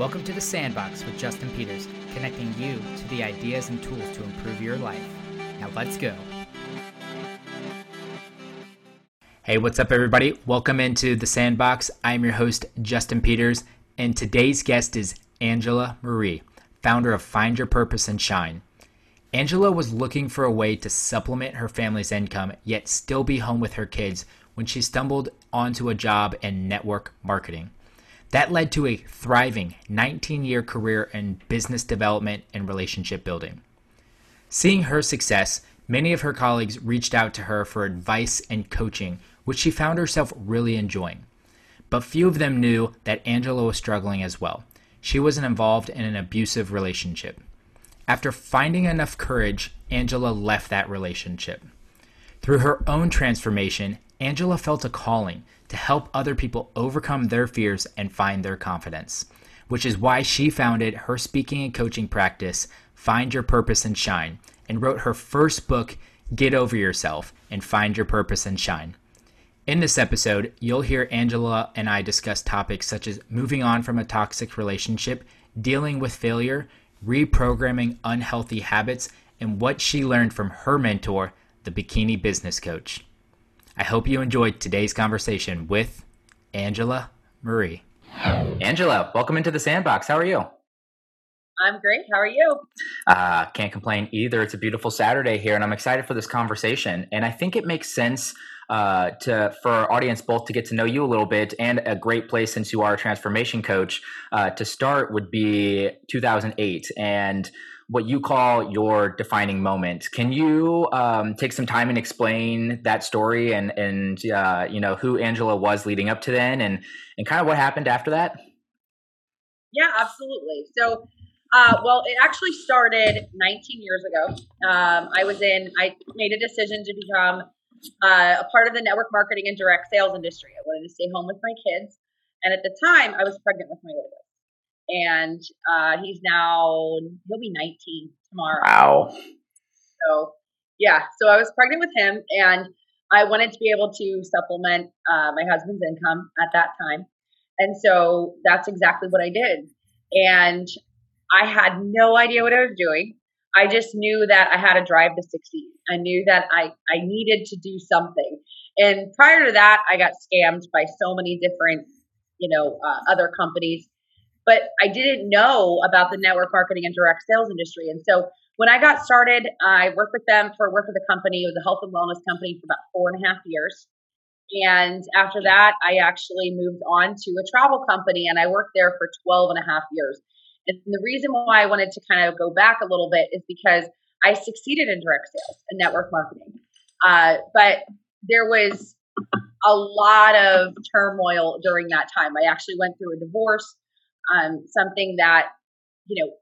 Welcome to the Sandbox with Justin Peters, connecting you to the ideas and tools to improve your life. Now let's go. Hey, what's up, everybody? Welcome into the Sandbox. I'm your host, Justin Peters, and today's guest is Angela Marie, founder of Find Your Purpose and Shine. Angela was looking for a way to supplement her family's income, yet still be home with her kids when she stumbled onto a job in network marketing. That led to a thriving 19 year career in business development and relationship building. Seeing her success, many of her colleagues reached out to her for advice and coaching, which she found herself really enjoying. But few of them knew that Angela was struggling as well. She was involved in an abusive relationship. After finding enough courage, Angela left that relationship. Through her own transformation, Angela felt a calling to help other people overcome their fears and find their confidence, which is why she founded her speaking and coaching practice, Find Your Purpose and Shine, and wrote her first book, Get Over Yourself and Find Your Purpose and Shine. In this episode, you'll hear Angela and I discuss topics such as moving on from a toxic relationship, dealing with failure, reprogramming unhealthy habits, and what she learned from her mentor, the Bikini Business Coach. I hope you enjoyed today's conversation with Angela Marie. Angela, welcome into the sandbox. How are you? I'm great. How are you? Uh, can't complain either. It's a beautiful Saturday here, and I'm excited for this conversation. And I think it makes sense uh, to for our audience both to get to know you a little bit and a great place since you are a transformation coach uh, to start would be 2008 and what you call your defining moment. Can you um, take some time and explain that story and and uh, you know who Angela was leading up to then and and kind of what happened after that? Yeah, absolutely. So. Uh, well, it actually started 19 years ago. Um, I was in, I made a decision to become uh, a part of the network marketing and direct sales industry. I wanted to stay home with my kids. And at the time, I was pregnant with my oldest. And uh, he's now, he'll be 19 tomorrow. Wow. So, yeah. So I was pregnant with him and I wanted to be able to supplement uh, my husband's income at that time. And so that's exactly what I did. And I had no idea what I was doing. I just knew that I had a drive to succeed. I knew that I, I needed to do something. And prior to that, I got scammed by so many different, you know, uh, other companies. But I didn't know about the network marketing and direct sales industry. And so when I got started, I worked with them for work with the company. It was a health and wellness company for about four and a half years. And after that, I actually moved on to a travel company and I worked there for 12 and a half years. And the reason why I wanted to kind of go back a little bit is because I succeeded in direct sales and network marketing. Uh, but there was a lot of turmoil during that time. I actually went through a divorce, um, something that, you know,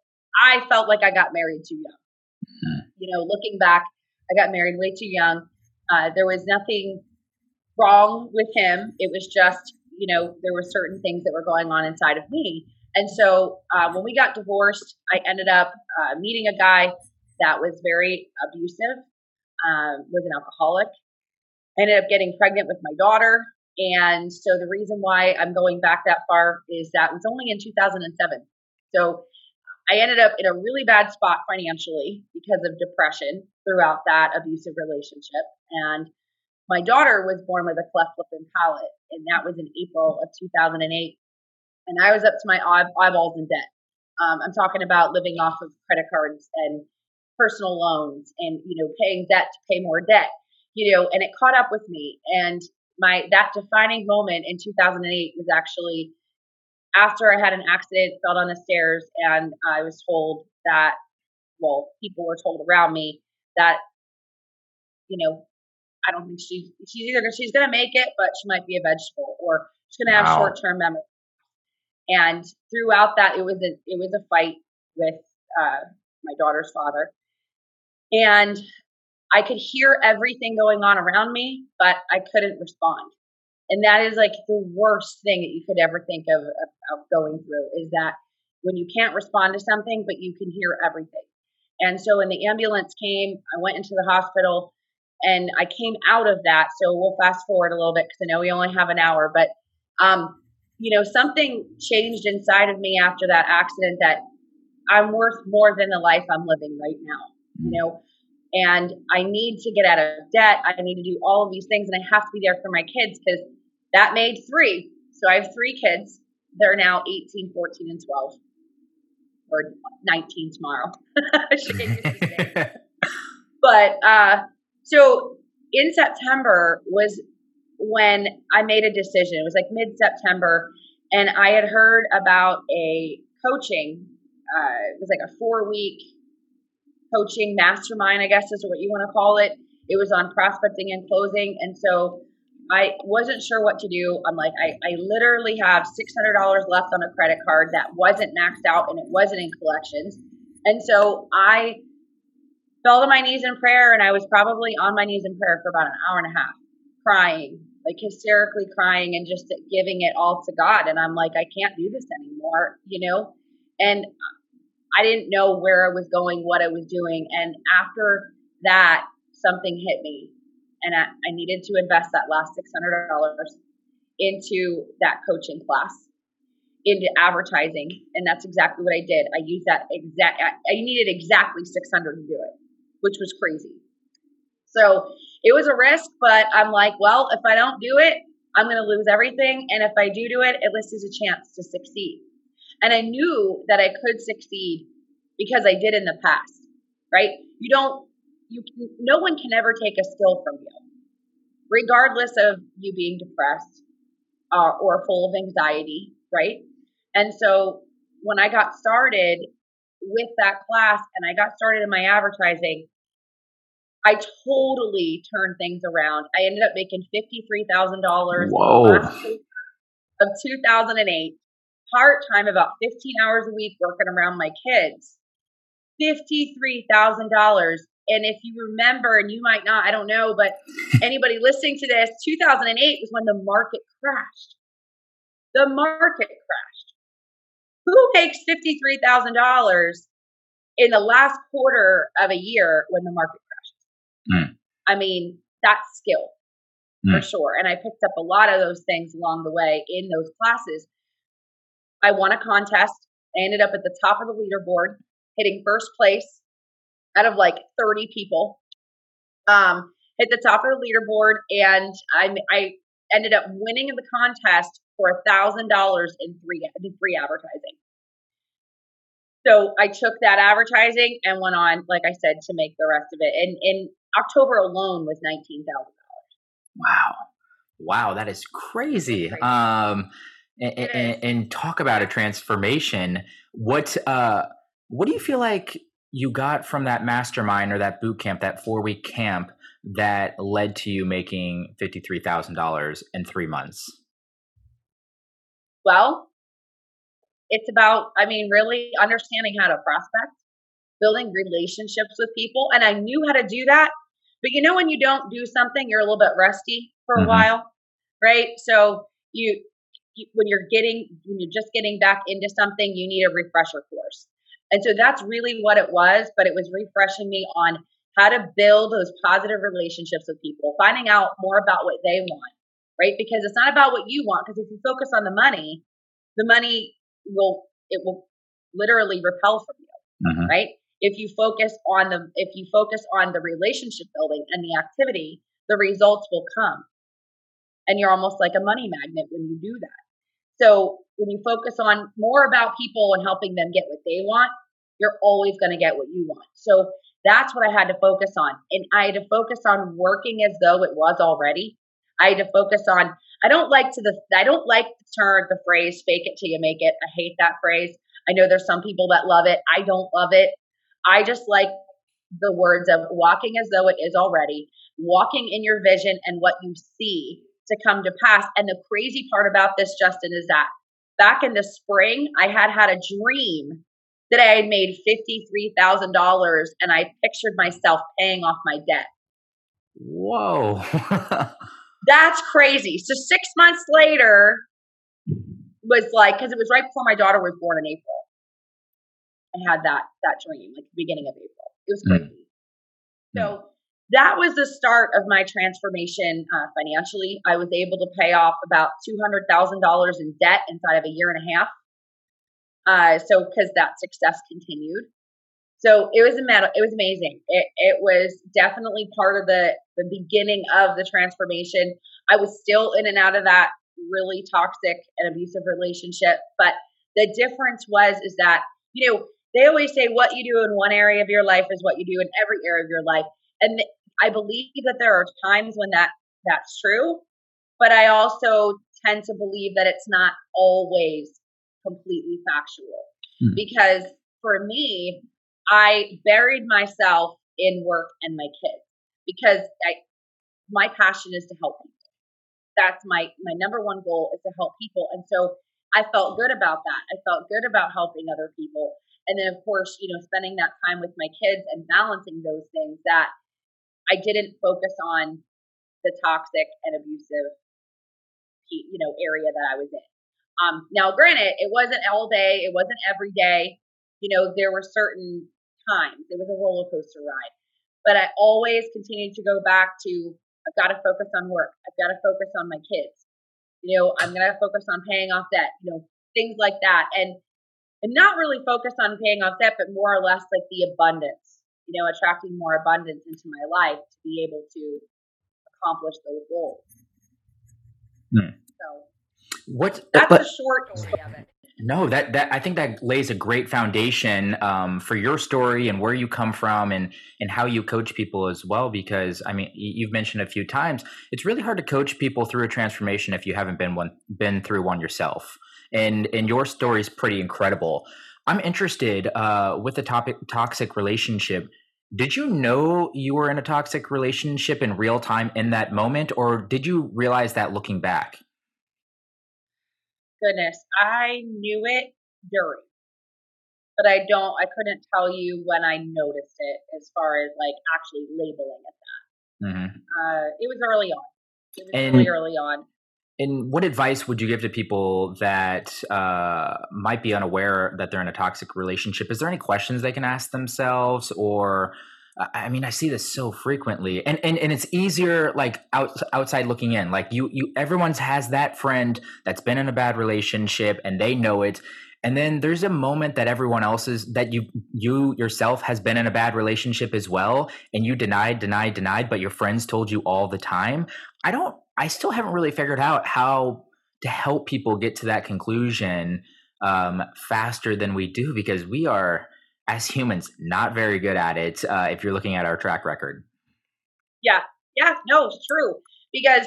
I felt like I got married too young. Mm-hmm. You know, looking back, I got married way too young. Uh, there was nothing wrong with him. It was just, you know, there were certain things that were going on inside of me and so uh, when we got divorced, I ended up uh, meeting a guy that was very abusive, um, was an alcoholic. I ended up getting pregnant with my daughter. And so the reason why I'm going back that far is that it was only in 2007. So I ended up in a really bad spot financially because of depression throughout that abusive relationship. And my daughter was born with a cleft lip and palate, and that was in April of 2008 and I was up to my eyeballs in debt. Um, I'm talking about living off of credit cards and personal loans and you know paying debt to pay more debt you know and it caught up with me and my that defining moment in 2008 was actually after i had an accident fell down the stairs and i was told that well people were told around me that you know i don't think she she's either she's going to make it but she might be a vegetable or she's going to have short-term memory and throughout that, it was a it was a fight with uh, my daughter's father, and I could hear everything going on around me, but I couldn't respond. And that is like the worst thing that you could ever think of, of, of going through is that when you can't respond to something, but you can hear everything. And so when the ambulance came, I went into the hospital and I came out of that. So we'll fast forward a little bit because I know we only have an hour, but um, you know, something changed inside of me after that accident that I'm worth more than the life I'm living right now, you know, and I need to get out of debt. I need to do all of these things and I have to be there for my kids because that made three. So I have three kids. They're now 18, 14, and 12 or 19 tomorrow. but, uh, so in September was when I made a decision. It was like mid September, and I had heard about a coaching. Uh, it was like a four week coaching mastermind, I guess is what you want to call it. It was on prospecting and closing, and so I wasn't sure what to do. I'm like, I, I literally have $600 left on a credit card that wasn't maxed out and it wasn't in collections. And so I fell to my knees in prayer and I was probably on my knees in prayer for about an hour and a half, crying, like hysterically crying and just giving it all to God. And I'm like, I can't do this anymore, you know? And I didn't know where I was going, what I was doing. And after that, something hit me. And I, I needed to invest that last $600 into that coaching class, into advertising. And that's exactly what I did. I used that exact, I needed exactly 600 to do it, which was crazy. So it was a risk, but I'm like, well, if I don't do it, I'm going to lose everything. And if I do do it, at least there's a chance to succeed. And I knew that I could succeed because I did in the past, right? You don't, you can, no one can ever take a skill from you, regardless of you being depressed uh, or full of anxiety, right? And so when I got started with that class and I got started in my advertising, I totally turned things around. I ended up making $53,000 of 2008, part time, about 15 hours a week working around my kids. $53,000. And if you remember, and you might not, I don't know, but anybody listening to this, 2008 was when the market crashed. The market crashed. Who makes $53,000 in the last quarter of a year when the market Mm. I mean, that's skill mm. for sure. And I picked up a lot of those things along the way in those classes. I won a contest. I ended up at the top of the leaderboard, hitting first place out of like 30 people. Um, hit the top of the leaderboard, and I, I ended up winning the contest for a thousand dollars in free in free advertising. So I took that advertising and went on, like I said, to make the rest of it. And in October alone was nineteen thousand dollars. Wow, wow, that is crazy. Um, and, and, and, talk about a transformation. What uh, what do you feel like you got from that mastermind or that boot camp, that four week camp that led to you making fifty three thousand dollars in three months? Well, it's about, I mean, really understanding how to prospect, building relationships with people. And I knew how to do that. But you know, when you don't do something, you're a little bit rusty for a mm-hmm. while, right? So you, you, when you're getting, when you're just getting back into something, you need a refresher course. And so that's really what it was. But it was refreshing me on how to build those positive relationships with people, finding out more about what they want, right? Because it's not about what you want. Because if you focus on the money, the money will it will literally repel from you, mm-hmm. right? If you focus on the if you focus on the relationship building and the activity, the results will come. And you're almost like a money magnet when you do that. So when you focus on more about people and helping them get what they want, you're always going to get what you want. So that's what I had to focus on. And I had to focus on working as though it was already. I had to focus on I don't like to the I don't like the term the phrase fake it till you make it. I hate that phrase. I know there's some people that love it. I don't love it. I just like the words of walking as though it is already, walking in your vision and what you see to come to pass. And the crazy part about this, Justin, is that back in the spring, I had had a dream that I had made $53,000 and I pictured myself paying off my debt. Whoa. That's crazy. So six months later was like because it was right before my daughter was born in April. I had that that dream, like the beginning of April. It was hmm. crazy. Mm. So that was the start of my transformation uh, financially. I was able to pay off about $200,000 in debt inside of a year and a half. Uh, so, because that success continued. So it was a it was amazing. It, it was definitely part of the, the beginning of the transformation. I was still in and out of that really toxic and abusive relationship, but the difference was is that, you know, they always say what you do in one area of your life is what you do in every area of your life. And I believe that there are times when that that's true, but I also tend to believe that it's not always completely factual. Hmm. Because for me, I buried myself in work and my kids because I, my passion is to help people. That's my my number one goal is to help people, and so I felt good about that. I felt good about helping other people, and then of course, you know, spending that time with my kids and balancing those things. That I didn't focus on the toxic and abusive, you know, area that I was in. Um, now, granted, it wasn't all day, it wasn't every day. You know, there were certain times. It was a roller coaster ride, but I always continued to go back to I've got to focus on work. I've got to focus on my kids. You know, I'm going to focus on paying off debt. You know, things like that, and and not really focus on paying off debt, but more or less like the abundance. You know, attracting more abundance into my life to be able to accomplish those goals. Hmm. So what that's but, a short story of it. No, that that I think that lays a great foundation um, for your story and where you come from and and how you coach people as well. Because I mean, you've mentioned a few times it's really hard to coach people through a transformation if you haven't been one been through one yourself. And and your story is pretty incredible. I'm interested uh, with the topic toxic relationship. Did you know you were in a toxic relationship in real time in that moment, or did you realize that looking back? goodness, I knew it during, but I don't, I couldn't tell you when I noticed it as far as like actually labeling it that. Mm-hmm. Uh, it was early on. It was and, really early on. And what advice would you give to people that uh, might be unaware that they're in a toxic relationship? Is there any questions they can ask themselves or I mean, I see this so frequently, and and and it's easier like out, outside looking in. Like you, you, everyone's has that friend that's been in a bad relationship, and they know it. And then there's a moment that everyone else is that you you yourself has been in a bad relationship as well, and you denied, denied, denied, but your friends told you all the time. I don't. I still haven't really figured out how to help people get to that conclusion um, faster than we do because we are as humans, not very good at it uh, if you're looking at our track record. Yeah, yeah, no, it's true. Because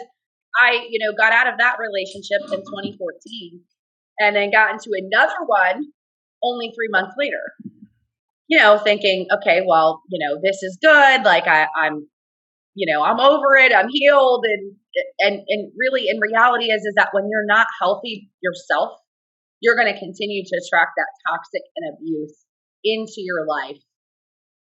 I, you know, got out of that relationship in 2014 and then got into another one only three months later. You know, thinking, okay, well, you know, this is good. Like I, I'm, you know, I'm over it. I'm healed. And and and really in reality is is that when you're not healthy yourself you're going to continue to attract that toxic and abuse into your life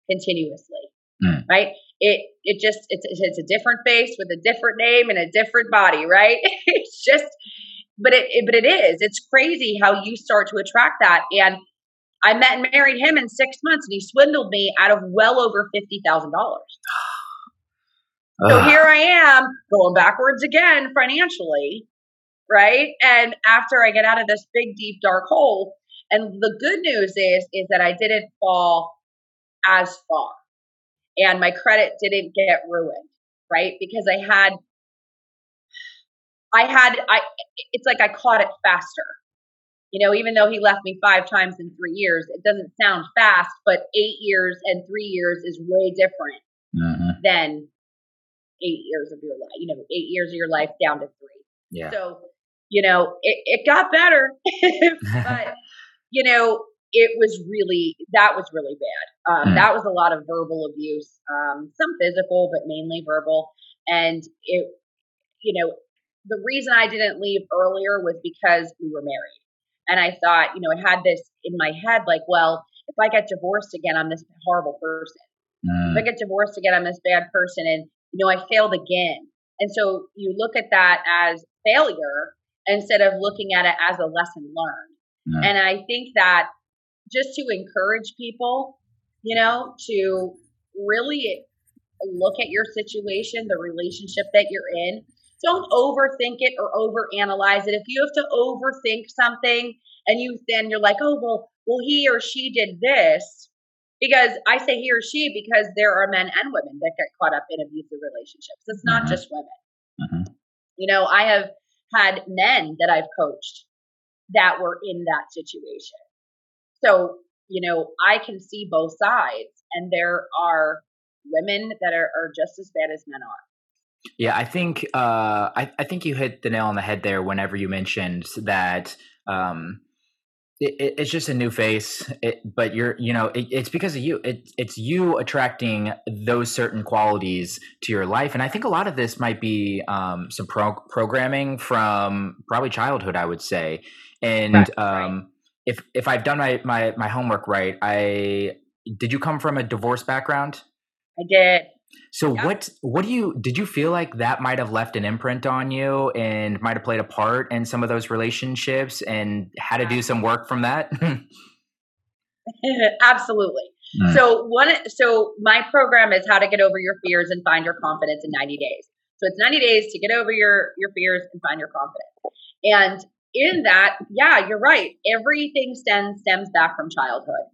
continuously mm. right? It it just it's it's a different face with a different name and a different body right? It's just but it, it but it is. It's crazy how you start to attract that. And i met and married him in six months and he swindled me out of well over $50000 So Ugh. here I am going backwards again financially, right? And after I get out of this big, deep, dark hole, and the good news is, is that I didn't fall as far and my credit didn't get ruined, right? Because I had, I had, I, it's like I caught it faster. You know, even though he left me five times in three years, it doesn't sound fast, but eight years and three years is way different mm-hmm. than 8 years of your life, you know, 8 years of your life down to 3. Yeah. So, you know, it, it got better. but you know, it was really that was really bad. Um, mm. That was a lot of verbal abuse, um, some physical, but mainly verbal. And it, you know, the reason I didn't leave earlier was because we were married, and I thought, you know, I had this in my head, like, well, if I get divorced again, I'm this horrible person. Mm. If I mm. get divorced again, I'm this bad person, and you know, I failed again. And so you look at that as failure instead of looking at it as a lesson learned. And I think that just to encourage people, you know, to really look at your situation, the relationship that you're in. Don't overthink it or overanalyze it. If you have to overthink something and you then you're like, oh well, well he or she did this, because I say he or she because there are men and women that get caught up in abusive relationships. It's not mm-hmm. just women. Mm-hmm. You know, I have had men that I've coached that were in that situation. So, you know, I can see both sides, and there are women that are, are just as bad as men are. Yeah, I think uh, I, I think you hit the nail on the head there. Whenever you mentioned that um, it, it's just a new face, it, but you're you know it, it's because of you. It, it's you attracting those certain qualities to your life, and I think a lot of this might be um, some pro- programming from probably childhood. I would say, and right, um, right. if if I've done my, my my homework right, I did you come from a divorce background? I did. So yep. what what do you did you feel like that might have left an imprint on you and might have played a part in some of those relationships and had to do some work from that? Absolutely. Mm. So one so my program is how to get over your fears and find your confidence in 90 days. So it's 90 days to get over your your fears and find your confidence. And in that, yeah, you're right. Everything stems stems back from childhood.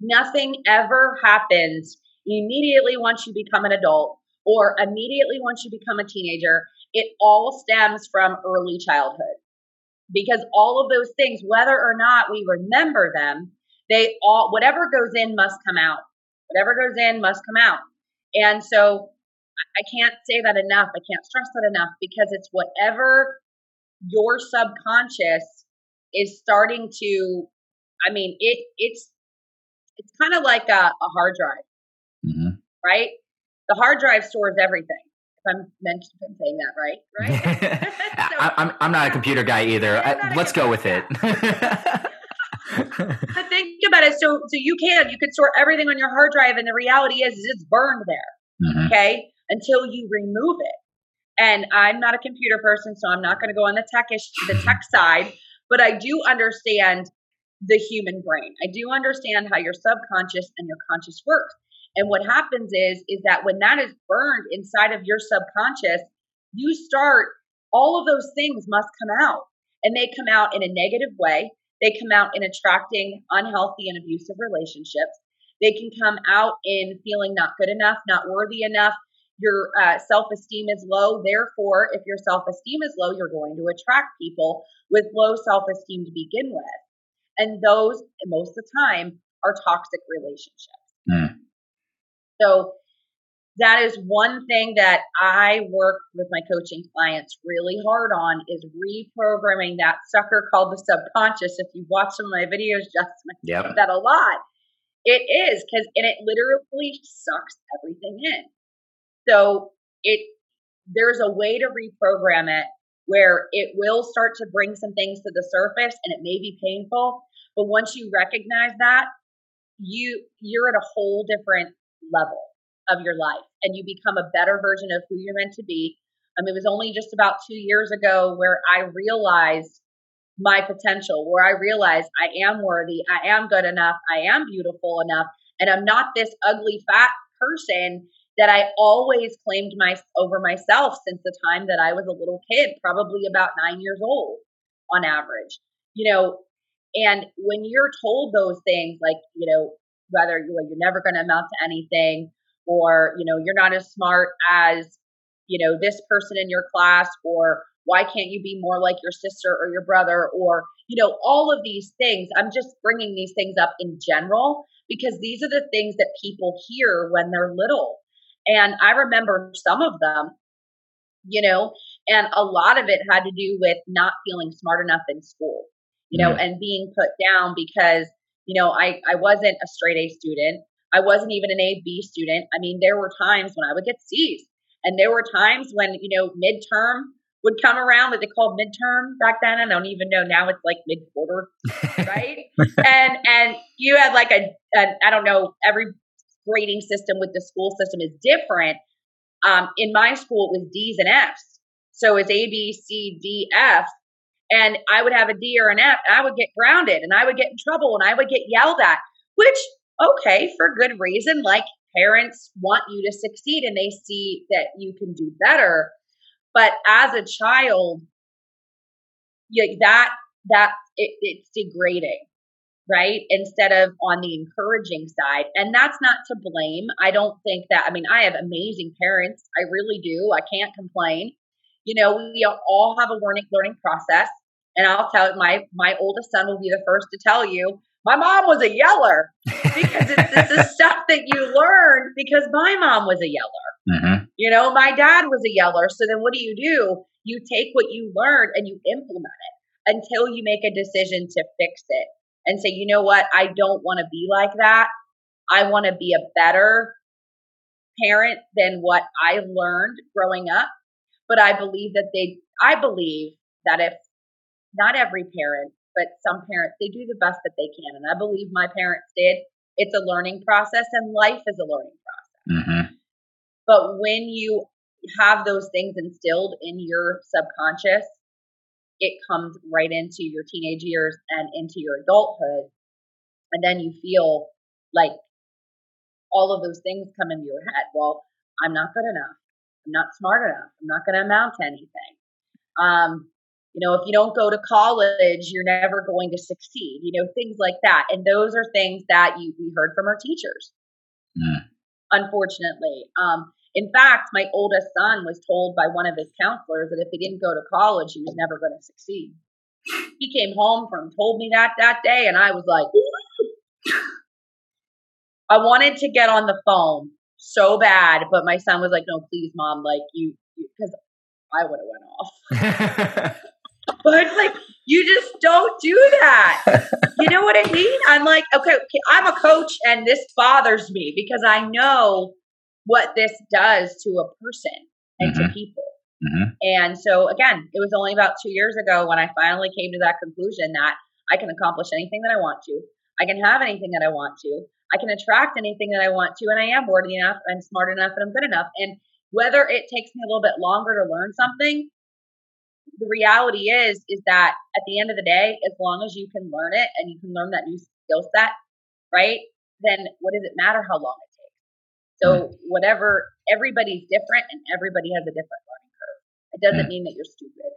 Nothing ever happens immediately once you become an adult or immediately once you become a teenager. It all stems from early childhood because all of those things, whether or not we remember them, they all, whatever goes in must come out. Whatever goes in must come out. And so I can't say that enough. I can't stress that enough because it's whatever your subconscious is starting to, I mean, it, it's, it's kind of like a, a hard drive. Right? The hard drive stores everything. If I'm mentioning saying that right, right? so, I, am I'm not a computer guy either. I, let's go with it. but think about it. So so you can you can store everything on your hard drive, and the reality is, is it's burned there. Mm-hmm. Okay, until you remove it. And I'm not a computer person, so I'm not going to go on the techish the tech side. But I do understand the human brain. I do understand how your subconscious and your conscious works. And what happens is, is that when that is burned inside of your subconscious, you start, all of those things must come out. And they come out in a negative way. They come out in attracting unhealthy and abusive relationships. They can come out in feeling not good enough, not worthy enough. Your uh, self esteem is low. Therefore, if your self esteem is low, you're going to attract people with low self esteem to begin with. And those, most of the time, are toxic relationships. Mm. So that is one thing that I work with my coaching clients really hard on is reprogramming that sucker called the subconscious. If you watch some of my videos, just yep. that a lot. It is because and it literally sucks everything in. So it there's a way to reprogram it where it will start to bring some things to the surface and it may be painful, but once you recognize that, you you're at a whole different level of your life and you become a better version of who you're meant to be. Um, it was only just about two years ago where I realized my potential, where I realized I am worthy, I am good enough, I am beautiful enough, and I'm not this ugly fat person that I always claimed my over myself since the time that I was a little kid, probably about nine years old on average. You know, and when you're told those things, like you know, whether you're never going to amount to anything or you know you're not as smart as you know this person in your class or why can't you be more like your sister or your brother or you know all of these things i'm just bringing these things up in general because these are the things that people hear when they're little and i remember some of them you know and a lot of it had to do with not feeling smart enough in school you know mm-hmm. and being put down because you know, I, I wasn't a straight A student. I wasn't even an A B student. I mean, there were times when I would get C's, and there were times when you know midterm would come around, what they called midterm back then. I don't even know now; it's like mid quarter, right? and and you had like a, a I don't know every grading system with the school system is different. Um, in my school, it was D's and F's, so it's A B C D F, and I would have a D or an F, and I would get grounded, and I would get in trouble, and I would get yelled at. Which, okay, for good reason. Like parents want you to succeed and they see that you can do better. But as a child, yeah, that that it, it's degrading right? Instead of on the encouraging side. And that's not to blame. I don't think that, I mean, I have amazing parents. I really do. I can't complain. You know, we all have a learning learning process. And I'll tell my my oldest son will be the first to tell you, my mom was a yeller because it's, it's the stuff that you learn because my mom was a yeller. Mm-hmm. You know, my dad was a yeller. So then what do you do? You take what you learned and you implement it until you make a decision to fix it and say, you know what, I don't want to be like that. I want to be a better parent than what I learned growing up. But I believe that they, I believe that if not every parent, but some parents, they do the best that they can. And I believe my parents did. It's a learning process and life is a learning process. Mm-hmm. But when you have those things instilled in your subconscious, it comes right into your teenage years and into your adulthood. And then you feel like all of those things come into your head. Well, I'm not good enough. I'm not smart enough. I'm not going to amount to anything. Um, you know, if you don't go to college, you're never going to succeed. You know, things like that. And those are things that you we heard from our teachers. Mm. Unfortunately, um, in fact, my oldest son was told by one of his counselors that if he didn't go to college, he was never going to succeed. He came home from told me that that day, and I was like, I wanted to get on the phone so bad, but my son was like, "No, please, mom, like you," because I would have went off. but it's like you just don't do that. you know what I mean? I'm like, okay, okay, I'm a coach, and this bothers me because I know what this does to a person and mm-hmm. to people. Mm-hmm. And so, again, it was only about two years ago when I finally came to that conclusion that I can accomplish anything that I want to. I can have anything that I want to. I can attract anything that I want to. And I am worthy enough, I'm smart enough, and I'm good enough. And whether it takes me a little bit longer to learn something, the reality is, is that at the end of the day, as long as you can learn it and you can learn that new skill set, right? Then what does it matter how long it takes? so mm. whatever, everybody's different and everybody has a different learning curve. It doesn't mm. mean that you're stupid.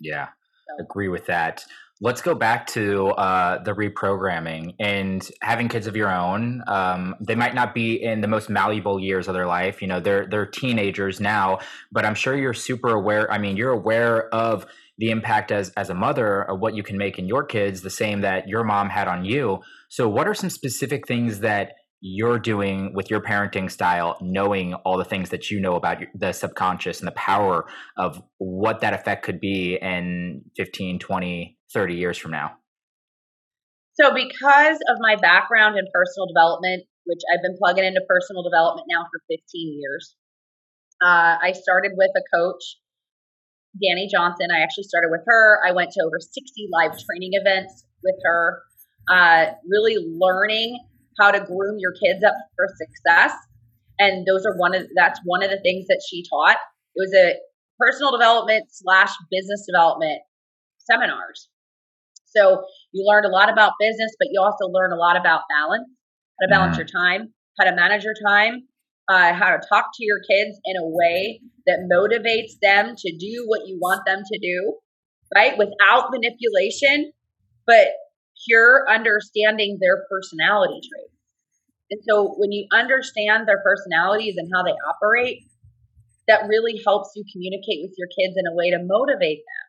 Yeah. Agree with that. Let's go back to uh, the reprogramming and having kids of your own. Um, they might not be in the most malleable years of their life. You know, they're they're teenagers now, but I'm sure you're super aware. I mean, you're aware of the impact as as a mother of what you can make in your kids, the same that your mom had on you. So, what are some specific things that you're doing with your parenting style, knowing all the things that you know about the subconscious and the power of what that effect could be in 15, 20, 30 years from now? So, because of my background in personal development, which I've been plugging into personal development now for 15 years, uh, I started with a coach, Dani Johnson. I actually started with her. I went to over 60 live training events with her, uh, really learning how to groom your kids up for success. And those are one of that's one of the things that she taught. It was a personal development slash business development seminars. So you learned a lot about business, but you also learn a lot about balance, how to balance mm. your time, how to manage your time, uh, how to talk to your kids in a way that motivates them to do what you want them to do, right? Without manipulation, but pure understanding their personality traits. And so when you understand their personalities and how they operate, that really helps you communicate with your kids in a way to motivate them.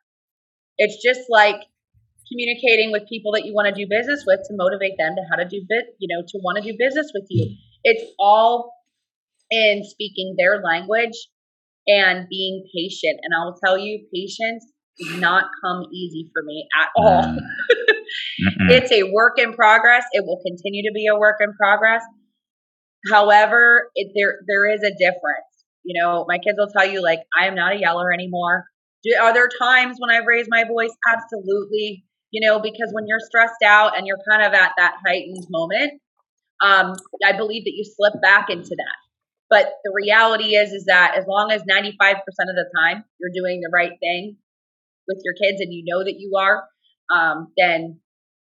It's just like communicating with people that you want to do business with to motivate them to how to do bit, you know, to want to do business with you. It's all in speaking their language and being patient. And I will tell you, patience does not come easy for me at all. Mm. It's a work in progress. It will continue to be a work in progress. However, it, there there is a difference. You know, my kids will tell you like I am not a yeller anymore. Do, are there times when I've raised my voice? Absolutely. You know, because when you're stressed out and you're kind of at that heightened moment, um, I believe that you slip back into that. But the reality is, is that as long as 95% of the time you're doing the right thing with your kids and you know that you are, um, then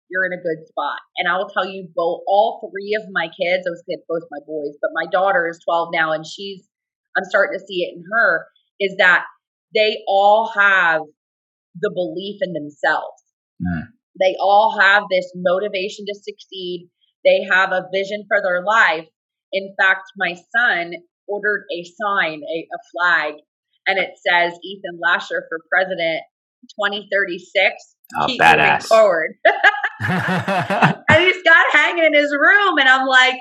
you're in a good spot. And I will tell you both, all three of my kids, I was going both my boys, but my daughter is 12 now and she's, I'm starting to see it in her, is that they all have the belief in themselves. Mm. They all have this motivation to succeed. They have a vision for their life. In fact, my son ordered a sign, a, a flag, and it says Ethan Lasher for president 2036. Oh, Keep badass. moving forward. and he's got hanging in his room, and I'm like,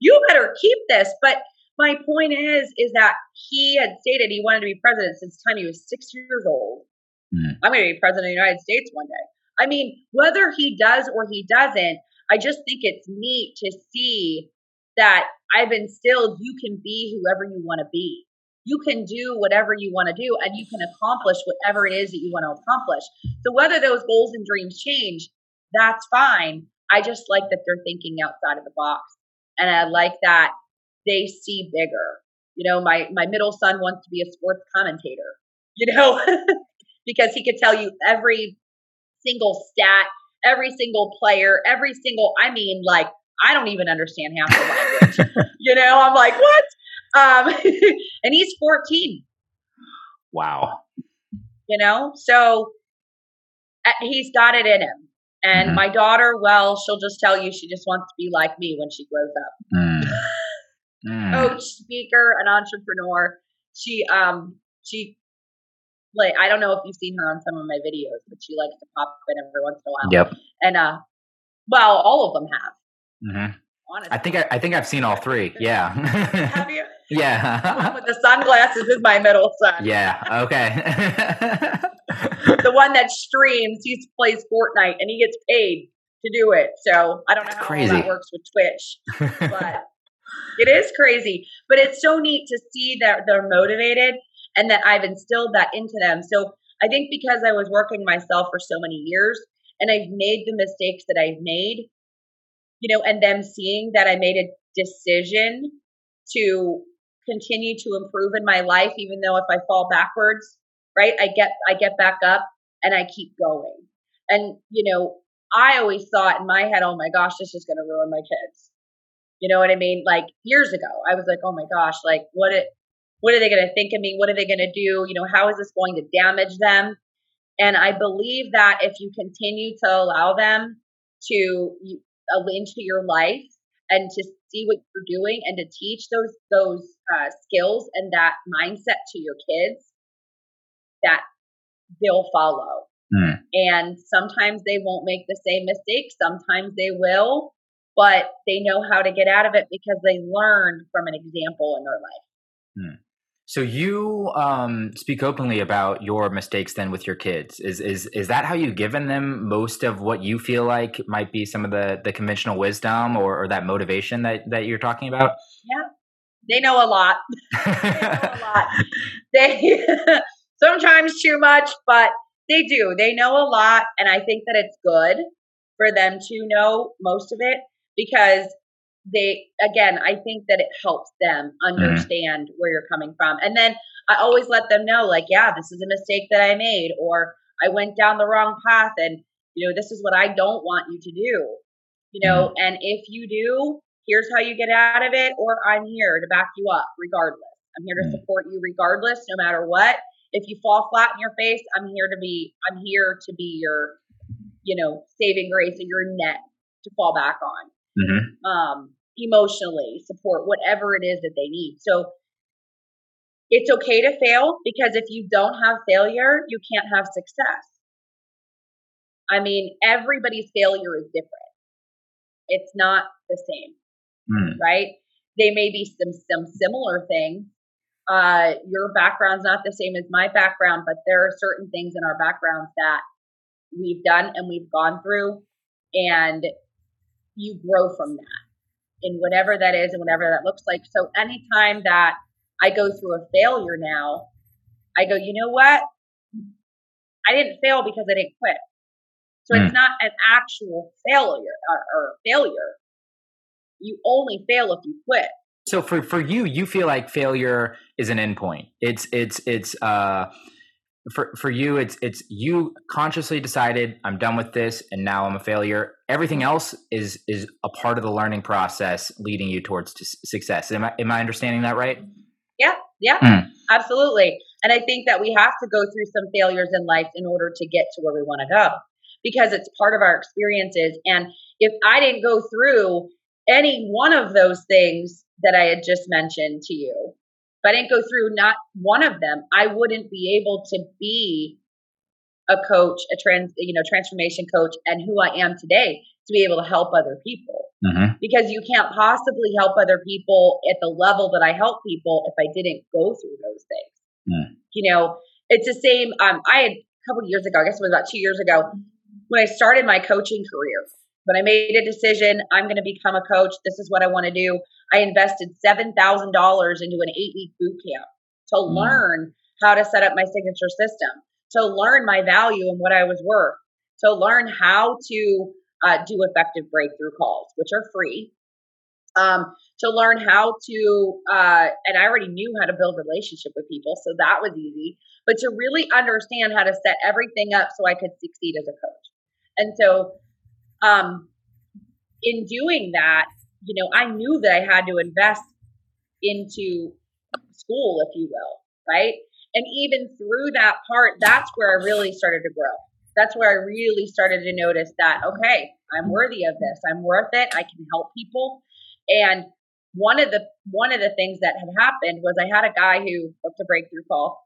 you better keep this. But my point is, is that he had stated he wanted to be president since the time he was six years old. Mm. I'm going to be president of the United States one day. I mean, whether he does or he doesn't, I just think it's neat to see that I've instilled you can be whoever you want to be. You can do whatever you want to do and you can accomplish whatever it is that you want to accomplish. So whether those goals and dreams change, that's fine. I just like that they're thinking outside of the box. And I like that they see bigger. You know, my my middle son wants to be a sports commentator, you know, because he could tell you every single stat, every single player, every single I mean like I don't even understand half the language. you know, I'm like, what? Um, and he's 14. Wow. You know, so uh, he's got it in him. And mm-hmm. my daughter, well, she'll just tell you she just wants to be like me when she grows up. Mm. Mm. Coach, speaker, an entrepreneur. She um she like I don't know if you've seen her on some of my videos, but she likes to pop in every once in a while. Yep. And uh well, all of them have. Mm-hmm. Honestly. I think I, I think I've seen all three. Yeah. Have you? yeah. with the sunglasses is my middle son. Yeah. Okay. the one that streams, he plays Fortnite and he gets paid to do it. So I don't know how crazy. that works with Twitch, but it is crazy. But it's so neat to see that they're motivated and that I've instilled that into them. So I think because I was working myself for so many years and I've made the mistakes that I've made, you know, and them seeing that I made a decision to continue to improve in my life, even though if I fall backwards, right, I get I get back up and I keep going. And you know, I always thought in my head, oh my gosh, this is going to ruin my kids. You know what I mean? Like years ago, I was like, oh my gosh, like what it, what are they going to think of me? What are they going to do? You know, how is this going to damage them? And I believe that if you continue to allow them to into your life and to see what you're doing and to teach those those uh, skills and that mindset to your kids that they'll follow mm. and sometimes they won't make the same mistakes sometimes they will but they know how to get out of it because they learned from an example in their life mm. So you um, speak openly about your mistakes then with your kids. Is is is that how you've given them most of what you feel like might be some of the the conventional wisdom or, or that motivation that that you're talking about? Yeah, they know a lot. they know a lot. They sometimes too much, but they do. They know a lot, and I think that it's good for them to know most of it because they again i think that it helps them mm-hmm. understand mm. where you're coming from and then i always let them know like yeah this is a mistake that i made or i went down the wrong path and you know this is what i don't want you to do you know mm. and if you do here's how you get out of it or i'm here to back you up regardless i'm here to mm. support you regardless no matter what if you fall flat in your face i'm here to be i'm here to be your you know saving grace or your net to fall back on mm-hmm. um, emotionally, support, whatever it is that they need. So it's okay to fail because if you don't have failure, you can't have success. I mean, everybody's failure is different. It's not the same, mm. right? They may be some some similar things. Uh, your background's not the same as my background, but there are certain things in our backgrounds that we've done and we've gone through, and you grow from that in whatever that is and whatever that looks like. So anytime that I go through a failure now, I go, you know what? I didn't fail because I didn't quit. So mm. it's hmm. not an actual failure or, or failure. You only fail if you quit. So for for you, you feel like failure is an endpoint. It's it's it's uh for for you it's it's you consciously decided i'm done with this and now i'm a failure. Everything else is is a part of the learning process leading you towards success. Am i am i understanding that right? Yeah yeah mm. absolutely. And i think that we have to go through some failures in life in order to get to where we want to go because it's part of our experiences. And if i didn't go through any one of those things that i had just mentioned to you if I didn't go through not one of them, I wouldn't be able to be a coach, a trans, you know, transformation coach, and who I am today to be able to help other people. Mm-hmm. Because you can't possibly help other people at the level that I help people if I didn't go through those things. Mm. You know, it's the same. Um, I had a couple years ago, I guess it was about two years ago, when I started my coaching career. When I made a decision, I'm going to become a coach. This is what I want to do. I invested $7,000 into an eight week boot camp to mm. learn how to set up my signature system, to learn my value and what I was worth, to learn how to uh, do effective breakthrough calls, which are free, um, to learn how to, uh, and I already knew how to build relationship with people, so that was easy, but to really understand how to set everything up so I could succeed as a coach. And so, um, in doing that, you know, I knew that I had to invest into school, if you will, right? And even through that part, that's where I really started to grow. That's where I really started to notice that, okay, I'm worthy of this. I'm worth it. I can help people. And one of the one of the things that had happened was I had a guy who booked a breakthrough call,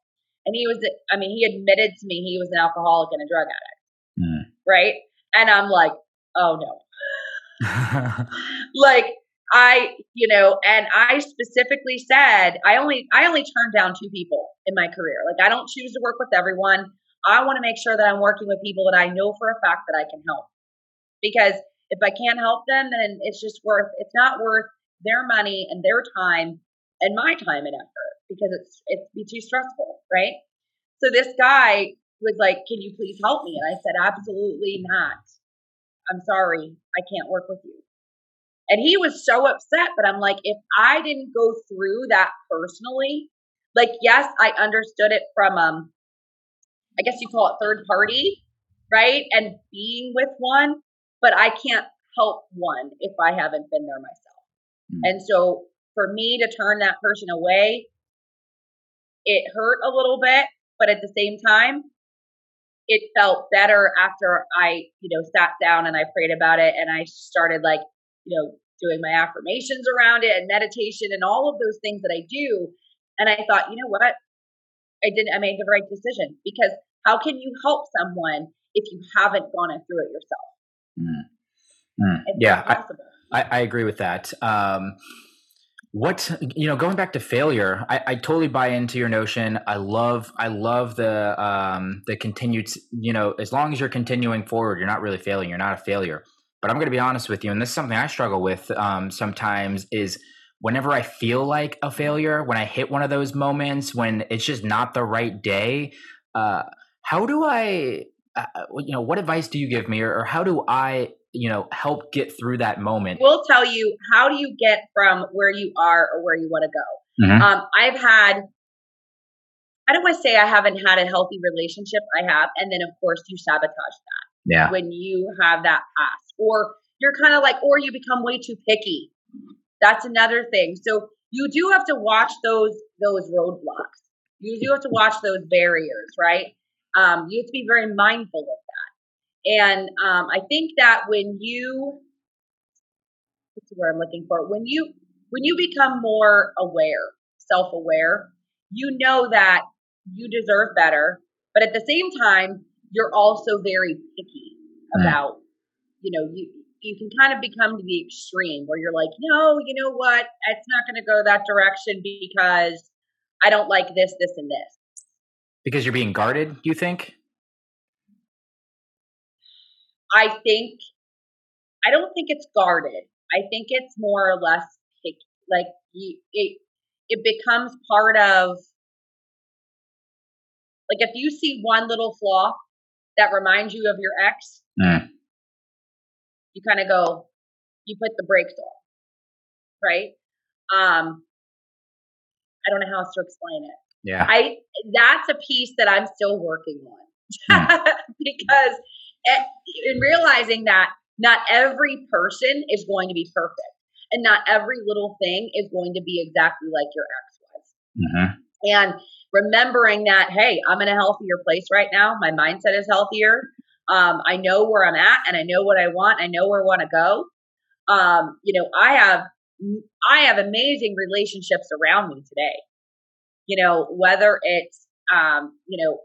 and he was, I mean, he admitted to me he was an alcoholic and a drug addict, mm. right? And I'm like, oh no, like I, you know, and I specifically said I only I only turned down two people in my career. Like I don't choose to work with everyone. I want to make sure that I'm working with people that I know for a fact that I can help. Because if I can't help them, then it's just worth it's not worth their money and their time and my time and effort because it's it's be too stressful, right? So this guy was like, "Can you please help me?" And I said, "Absolutely not. I'm sorry, I can't work with you. And he was so upset, but I'm like, if I didn't go through that personally, like, yes, I understood it from, um, I guess you call it third party, right? And being with one, but I can't help one if I haven't been there myself. Mm-hmm. And so for me to turn that person away, it hurt a little bit, but at the same time, it felt better after I, you know, sat down and I prayed about it and I started like, you know, doing my affirmations around it and meditation and all of those things that I do. And I thought, you know what? I didn't, I made the right decision because how can you help someone if you haven't gone through it yourself? Mm. Mm. Yeah, I, I, I, agree with that. Um, what you know going back to failure I, I, totally buy into your notion. I love i love the um the continued you know as long as you're continuing forward you're not really failing you're not a failure. But i'm going to be honest with you and this is something i struggle with um sometimes is whenever i feel like a failure when i hit one of those moments when it's just not the right day uh how do i uh, you know what advice do you give me or, or how do i you know help get through that moment. We'll tell you how do you get from where you are or where you want to go? Mm-hmm. um, i've had i don't want to say i haven't had a healthy relationship i have and then of course you sabotage that yeah. when you have that past or you're kind of like or you become way too picky. That's another thing. So you do have to watch those those roadblocks. You do have to watch those barriers right? Um, you have to be very mindful of and um, I think that when you, what's the word I'm looking for? When you when you become more aware, self aware, you know that you deserve better, but at the same time, you're also very picky mm. about, you know, you you can kind of become to the extreme where you're like, no, you know what? It's not going to go that direction because I don't like this, this, and this. Because you're being guarded, do you think? I think I don't think it's guarded. I think it's more or less like you, it it becomes part of like if you see one little flaw that reminds you of your ex, mm. you kind of go, you put the brakes on, right? Um, I don't know how else to explain it. Yeah. I that's a piece that I'm still working on mm. because in realizing that not every person is going to be perfect and not every little thing is going to be exactly like your ex was. Mm-hmm. And remembering that, hey, I'm in a healthier place right now. My mindset is healthier. Um, I know where I'm at and I know what I want. I know where I want to go. Um, you know, I have I have amazing relationships around me today. You know, whether it's um, you know,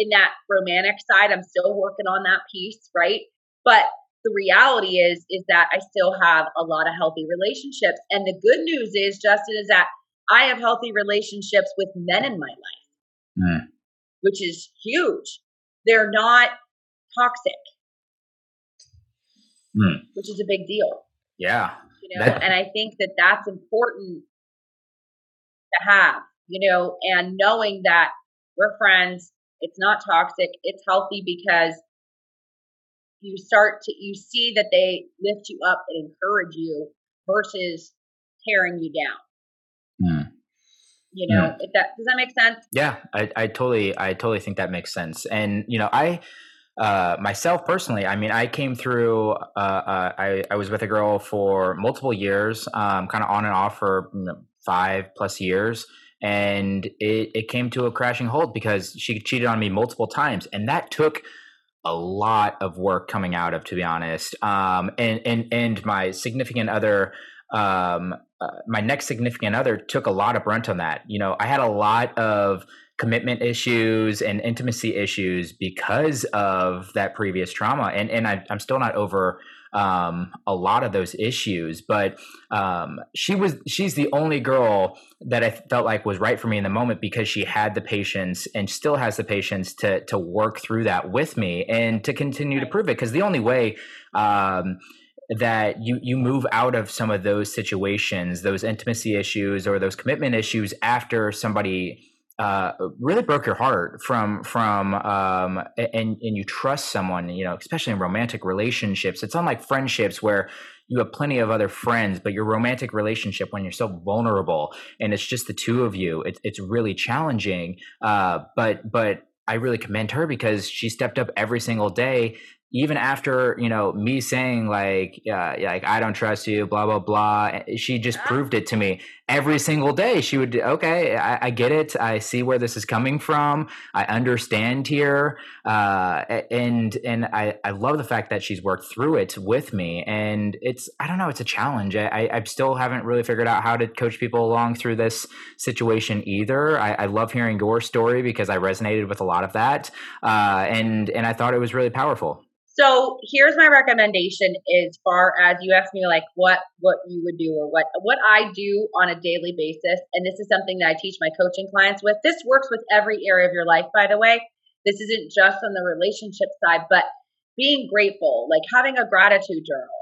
in that romantic side, I'm still working on that piece, right? But the reality is is that I still have a lot of healthy relationships. And the good news is, Justin, is that I have healthy relationships with men in my life, mm. which is huge. They're not toxic, mm. which is a big deal. Yeah. You know, that- and I think that that's important to have, you know, and knowing that we're friends, it's not toxic, it's healthy because you start to you see that they lift you up and encourage you versus tearing you down. Mm. You know, mm. if that does that make sense? Yeah, I, I totally I totally think that makes sense. And you know, I uh, myself personally, I mean, I came through. Uh, uh, I I was with a girl for multiple years, um, kind of on and off for you know, five plus years, and it it came to a crashing halt because she cheated on me multiple times, and that took a lot of work coming out of, to be honest. Um, and and and my significant other, um, uh, my next significant other took a lot of brunt on that. You know, I had a lot of commitment issues and intimacy issues because of that previous trauma, and and I, I'm still not over um, a lot of those issues. But um, she was she's the only girl that I felt like was right for me in the moment because she had the patience and still has the patience to to work through that with me and to continue to prove it. Because the only way um, that you you move out of some of those situations, those intimacy issues or those commitment issues after somebody uh, really broke your heart from from um, and and you trust someone you know especially in romantic relationships. It's unlike friendships where you have plenty of other friends but your romantic relationship when you're so vulnerable and it's just the two of you it, it's really challenging. Uh, but but I really commend her because she stepped up every single day even after you know me saying like uh, like I don't trust you, blah blah blah, she just proved it to me every single day. She would okay, I, I get it, I see where this is coming from, I understand here, uh, and and I I love the fact that she's worked through it with me, and it's I don't know, it's a challenge. I I still haven't really figured out how to coach people along through this situation either. I, I love hearing your story because I resonated with a lot of that, uh, and and I thought it was really powerful. So here's my recommendation as far as you ask me like what what you would do or what what I do on a daily basis and this is something that I teach my coaching clients with. This works with every area of your life by the way. This isn't just on the relationship side but being grateful, like having a gratitude journal.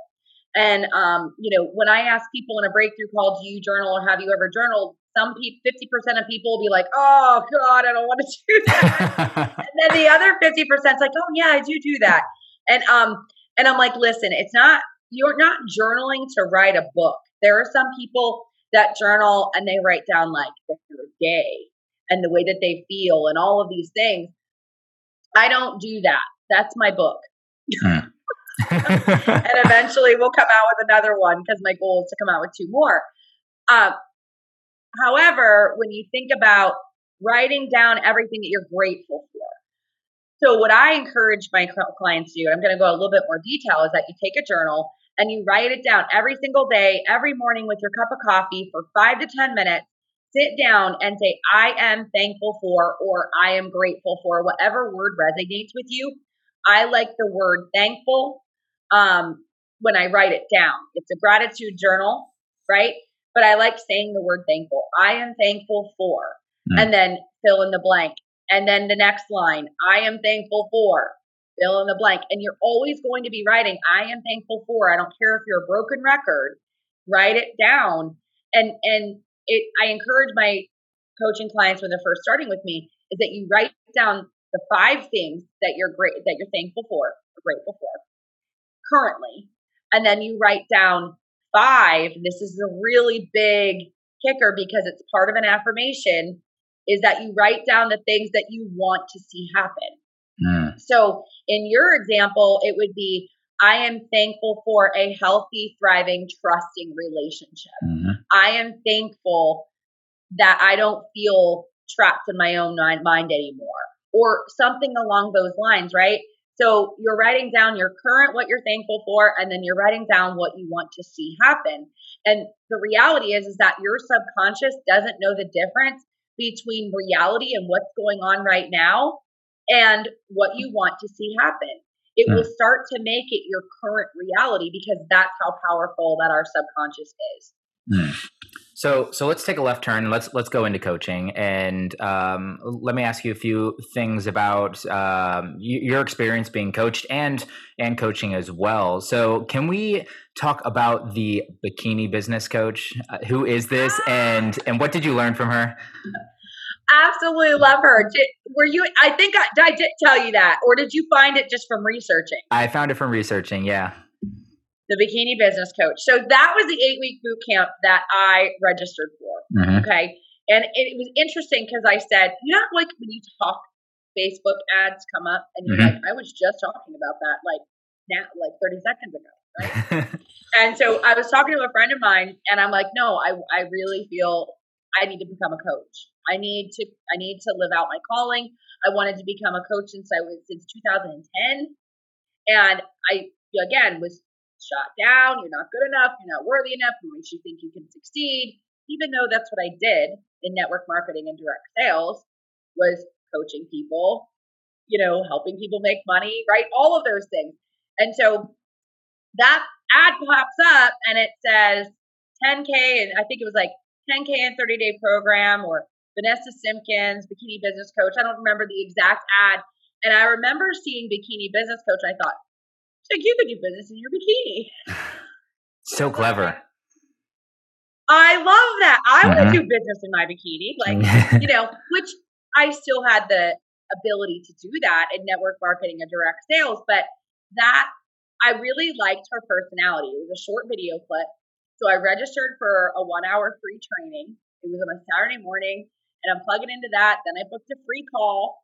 And um, you know, when I ask people in a breakthrough call, do you journal or have you ever journaled? Some people, 50% of people will be like, oh God, I don't want to do that. and then the other 50% is like, oh yeah, I do do that. And um and I'm like, listen, it's not you're not journaling to write a book. There are some people that journal and they write down like their day and the way that they feel and all of these things. I don't do that. That's my book. Hmm. and eventually we'll come out with another one because my goal is to come out with two more. Uh, however, when you think about writing down everything that you're grateful for, so what I encourage my clients to do, I'm going to go a little bit more detail, is that you take a journal and you write it down every single day, every morning with your cup of coffee for five to 10 minutes. Sit down and say, I am thankful for, or I am grateful for, whatever word resonates with you. I like the word thankful um, when I write it down. It's a gratitude journal, right? But I like saying the word thankful. I am thankful for, mm. and then fill in the blank. And then the next line, I am thankful for, fill in the blank. And you're always going to be writing, I am thankful for. I don't care if you're a broken record, write it down. And, and it, I encourage my coaching clients when they're first starting with me is that you write down the five things that you're great, that you're thankful for, or grateful for currently. And then you write down five. This is a really big kicker because it's part of an affirmation is that you write down the things that you want to see happen. Mm. So in your example, it would be I am thankful for a healthy, thriving, trusting relationship. Mm-hmm. I am thankful that I don't feel trapped in my own mind anymore or something along those lines, right? So you're writing down your current, what you're thankful for, and then you're writing down what you want to see happen. And the reality is, is that your subconscious doesn't know the difference between reality and what's going on right now and what you want to see happen. It mm. will start to make it your current reality because that's how powerful that our subconscious is. Mm. So, so let's take a left turn. Let's let's go into coaching, and um, let me ask you a few things about um, your experience being coached and and coaching as well. So, can we talk about the bikini business coach? Uh, who is this, and and what did you learn from her? Absolutely love her. Did, were you? I think I, I did tell you that, or did you find it just from researching? I found it from researching. Yeah the bikini business coach. So that was the eight week boot camp that I registered for. Mm-hmm. Okay. And it was interesting because I said, you know, like when you talk, Facebook ads come up and you're mm-hmm. like, I was just talking about that like now, like 30 seconds ago. Right. and so I was talking to a friend of mine and I'm like, no, I, I really feel I need to become a coach. I need to, I need to live out my calling. I wanted to become a coach since I was, since 2010. And I, again, was shot down, you're not good enough, you're not worthy enough, what makes you think you can succeed? Even though that's what I did in network marketing and direct sales was coaching people, you know, helping people make money, right? All of those things. And so that ad pops up and it says 10K, and I think it was like 10K and 30 day program or Vanessa Simpkins, bikini business coach. I don't remember the exact ad. And I remember seeing bikini business coach. I thought, like you could do business in your bikini. So clever. I love that. I mm-hmm. want to do business in my bikini, like you know, which I still had the ability to do that in network marketing and direct sales, but that I really liked her personality. It was a short video clip. So I registered for a one hour free training. It was on a Saturday morning and I'm plugging into that. Then I booked a free call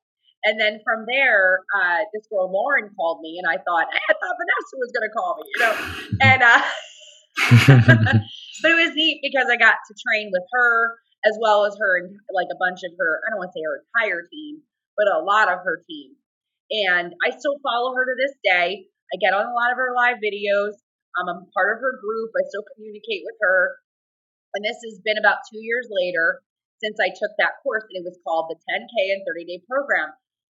and then from there, uh, this girl Lauren called me, and I thought, I thought Vanessa was going to call me, you know. And uh, but it was neat because I got to train with her as well as her and like a bunch of her. I don't want to say her entire team, but a lot of her team. And I still follow her to this day. I get on a lot of her live videos. Um, I'm part of her group. I still communicate with her. And this has been about two years later since I took that course, and it was called the 10K and 30 Day Program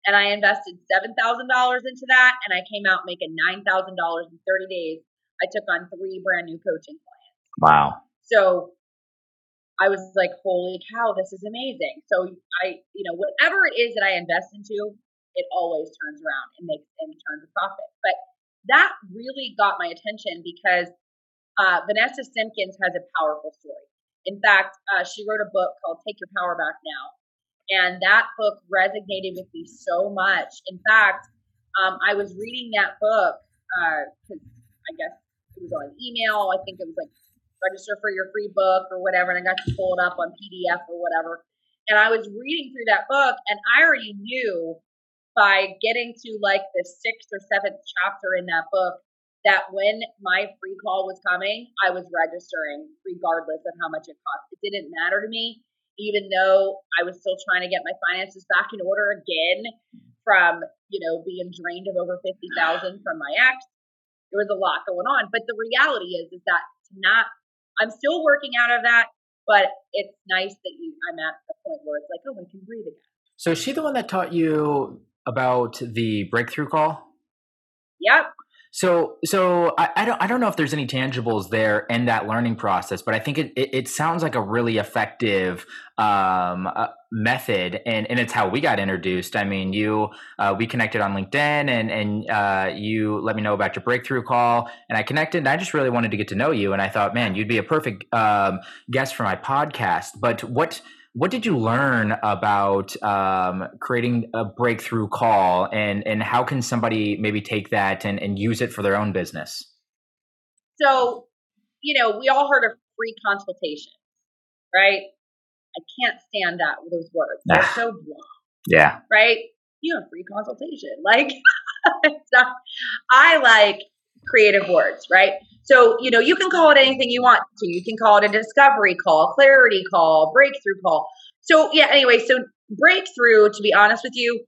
and I invested $7,000 into that and I came out making $9,000 in 30 days. I took on three brand new coaching clients. Wow. So I was like, holy cow, this is amazing. So I, you know, whatever it is that I invest into, it always turns around and makes and turns a profit. But that really got my attention because uh, Vanessa Simpkins has a powerful story. In fact, uh, she wrote a book called Take Your Power Back Now. And that book resonated with me so much. In fact, um, I was reading that book because uh, I guess it was on email. I think it was like register for your free book or whatever, and I got to pull it up on PDF or whatever. And I was reading through that book, and I already knew by getting to like the sixth or seventh chapter in that book that when my free call was coming, I was registering regardless of how much it cost. It didn't matter to me even though I was still trying to get my finances back in order again from, you know, being drained of over 50,000 from my ex. There was a lot going on, but the reality is is that not I'm still working out of that, but it's nice that you I'm at the point where it's like, oh, I can breathe again. So is she the one that taught you about the breakthrough call? Yep. So, so I, I, don't, I don't know if there's any tangibles there in that learning process, but I think it, it, it sounds like a really effective um, uh, method, and, and it's how we got introduced. I mean, you, uh, we connected on LinkedIn, and and uh, you let me know about your breakthrough call, and I connected, and I just really wanted to get to know you, and I thought, man, you'd be a perfect um, guest for my podcast. But what what did you learn about um, creating a breakthrough call, and and how can somebody maybe take that and, and use it for their own business? So, you know, we all heard of free consultations, right? I can't stand that with those words. They're so blah. Yeah. Right? You have free consultation. Like, I like creative words, right? So, you know, you can call it anything you want to. You can call it a discovery call, clarity call, breakthrough call. So, yeah, anyway, so breakthrough, to be honest with you,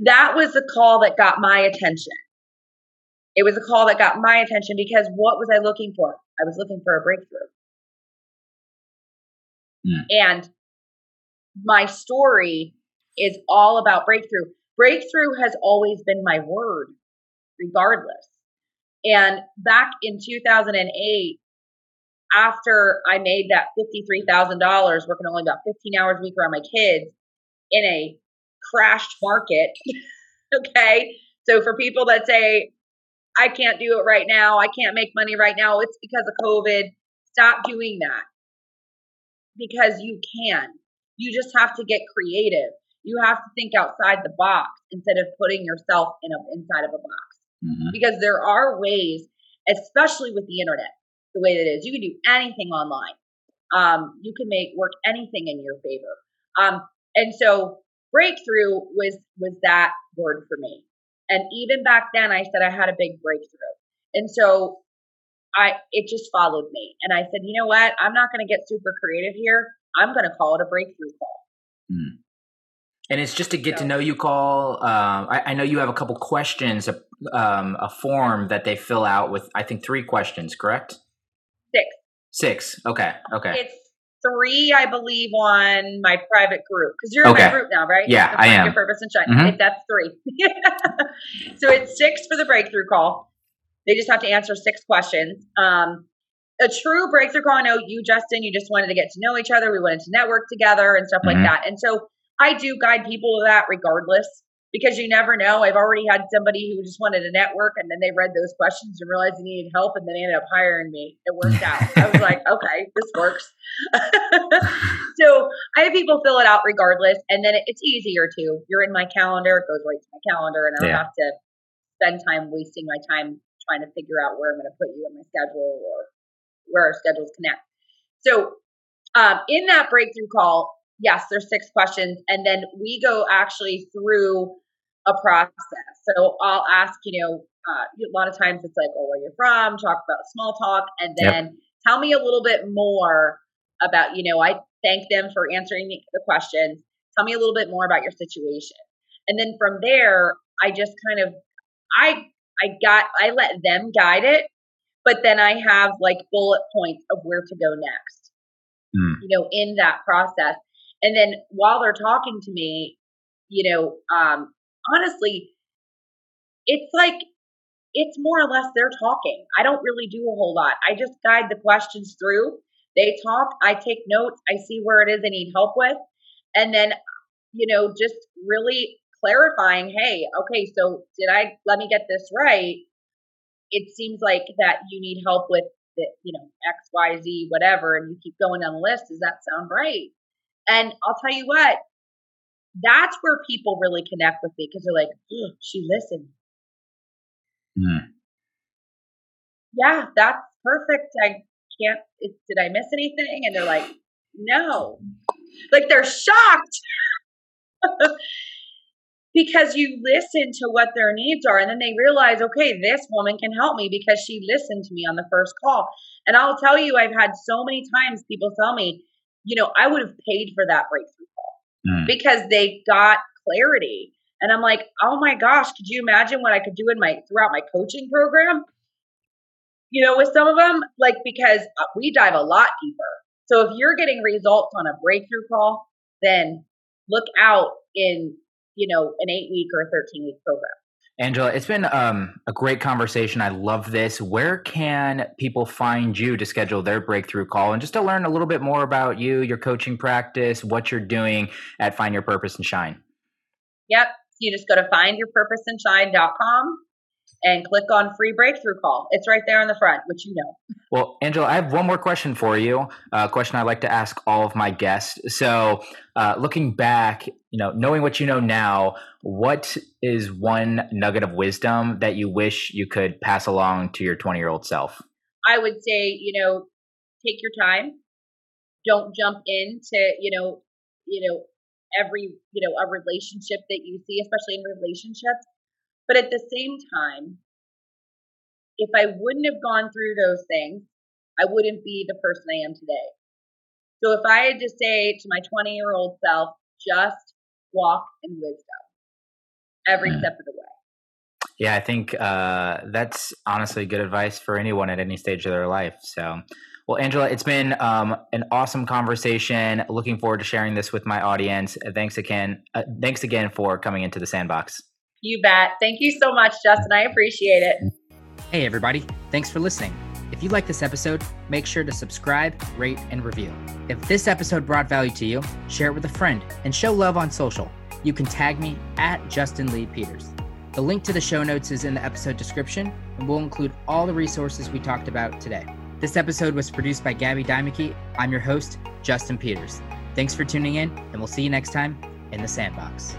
that was the call that got my attention. It was a call that got my attention because what was I looking for? I was looking for a breakthrough. Mm. And my story is all about breakthrough. Breakthrough has always been my word, regardless. And back in 2008, after I made that $53,000 working only about 15 hours a week around my kids in a crashed market, okay? So for people that say, I can't do it right now, I can't make money right now, it's because of COVID, stop doing that because you can. You just have to get creative. You have to think outside the box instead of putting yourself in a, inside of a box. Mm-hmm. Because there are ways, especially with the internet, the way that it is, you can do anything online. Um, you can make work anything in your favor. Um, and so breakthrough was was that word for me. And even back then, I said I had a big breakthrough. And so I it just followed me. And I said, you know what? I'm not going to get super creative here. I'm going to call it a breakthrough call. Mm. And it's just to get to know you call. Uh, I, I, know you have a couple questions, a, um, a form that they fill out with, I think, three questions, correct? Six. Six. Okay. Okay. It's three, I believe, on my private group because you're okay. in my group now, right? Yeah, I am. Your purpose and shine. Mm-hmm. That's three. so it's six for the breakthrough call. They just have to answer six questions. Um, a true breakthrough call. I know you, Justin, you just wanted to get to know each other. We wanted to network together and stuff mm-hmm. like that. And so I do guide people to that regardless because you never know. I've already had somebody who just wanted to network and then they read those questions and realized they needed help and then ended up hiring me. It worked out. I was like, okay, this works. so I have people fill it out regardless. And then it's easier too. You're in my calendar, it goes right to my calendar, and I don't yeah. have to spend time wasting my time trying to figure out where I'm going to put you in my schedule or where our schedules connect. So, um, in that breakthrough call, yes, there's six questions, and then we go actually through a process. So I'll ask, you know, uh, a lot of times it's like, oh, where you're from, talk about small talk, and then yep. tell me a little bit more about, you know, I thank them for answering the questions. Tell me a little bit more about your situation. And then from there, I just kind of, I I got I let them guide it, but then I have like bullet points of where to go next. Mm. You know, in that process. And then while they're talking to me, you know, um, honestly, it's like it's more or less they're talking. I don't really do a whole lot. I just guide the questions through. They talk, I take notes, I see where it is they need help with. And then, you know, just really clarifying, hey, okay, so did I let me get this right? It seems like that you need help with the, you know, X, Y, Z, whatever, and you keep going down the list. Does that sound right? And I'll tell you what, that's where people really connect with me because they're like, oh, she listened. Mm. Yeah, that's perfect. I can't, did I miss anything? And they're like, no. Like they're shocked. because you listen to what their needs are and then they realize okay this woman can help me because she listened to me on the first call and i'll tell you i've had so many times people tell me you know i would have paid for that breakthrough call mm. because they got clarity and i'm like oh my gosh could you imagine what i could do in my throughout my coaching program you know with some of them like because uh, we dive a lot deeper so if you're getting results on a breakthrough call then look out in you know, an eight week or a 13 week program. Angela, it's been um, a great conversation. I love this. Where can people find you to schedule their breakthrough call and just to learn a little bit more about you, your coaching practice, what you're doing at Find Your Purpose and Shine? Yep. So you just go to findyourpurposeandshine.com and click on free breakthrough call. It's right there on the front, which you know. Well, Angela, I have one more question for you. A question I like to ask all of my guests. So, uh, looking back, you know, knowing what you know now, what is one nugget of wisdom that you wish you could pass along to your 20 year old self? I would say, you know, take your time. don't jump into, you know, you know, every, you know, a relationship that you see, especially in relationships. But at the same time, if I wouldn't have gone through those things, I wouldn't be the person I am today. So if I had to say to my 20 year old self, just walk in wisdom every mm. step of the way. Yeah, I think uh, that's honestly good advice for anyone at any stage of their life. So, well, Angela, it's been um, an awesome conversation. Looking forward to sharing this with my audience. Thanks again. Uh, thanks again for coming into the sandbox. You bet. Thank you so much, Justin. I appreciate it. Hey, everybody. Thanks for listening. If you like this episode, make sure to subscribe, rate, and review. If this episode brought value to you, share it with a friend and show love on social. You can tag me at Justin Lee Peters. The link to the show notes is in the episode description, and we'll include all the resources we talked about today. This episode was produced by Gabby Dimeke. I'm your host, Justin Peters. Thanks for tuning in, and we'll see you next time in the Sandbox.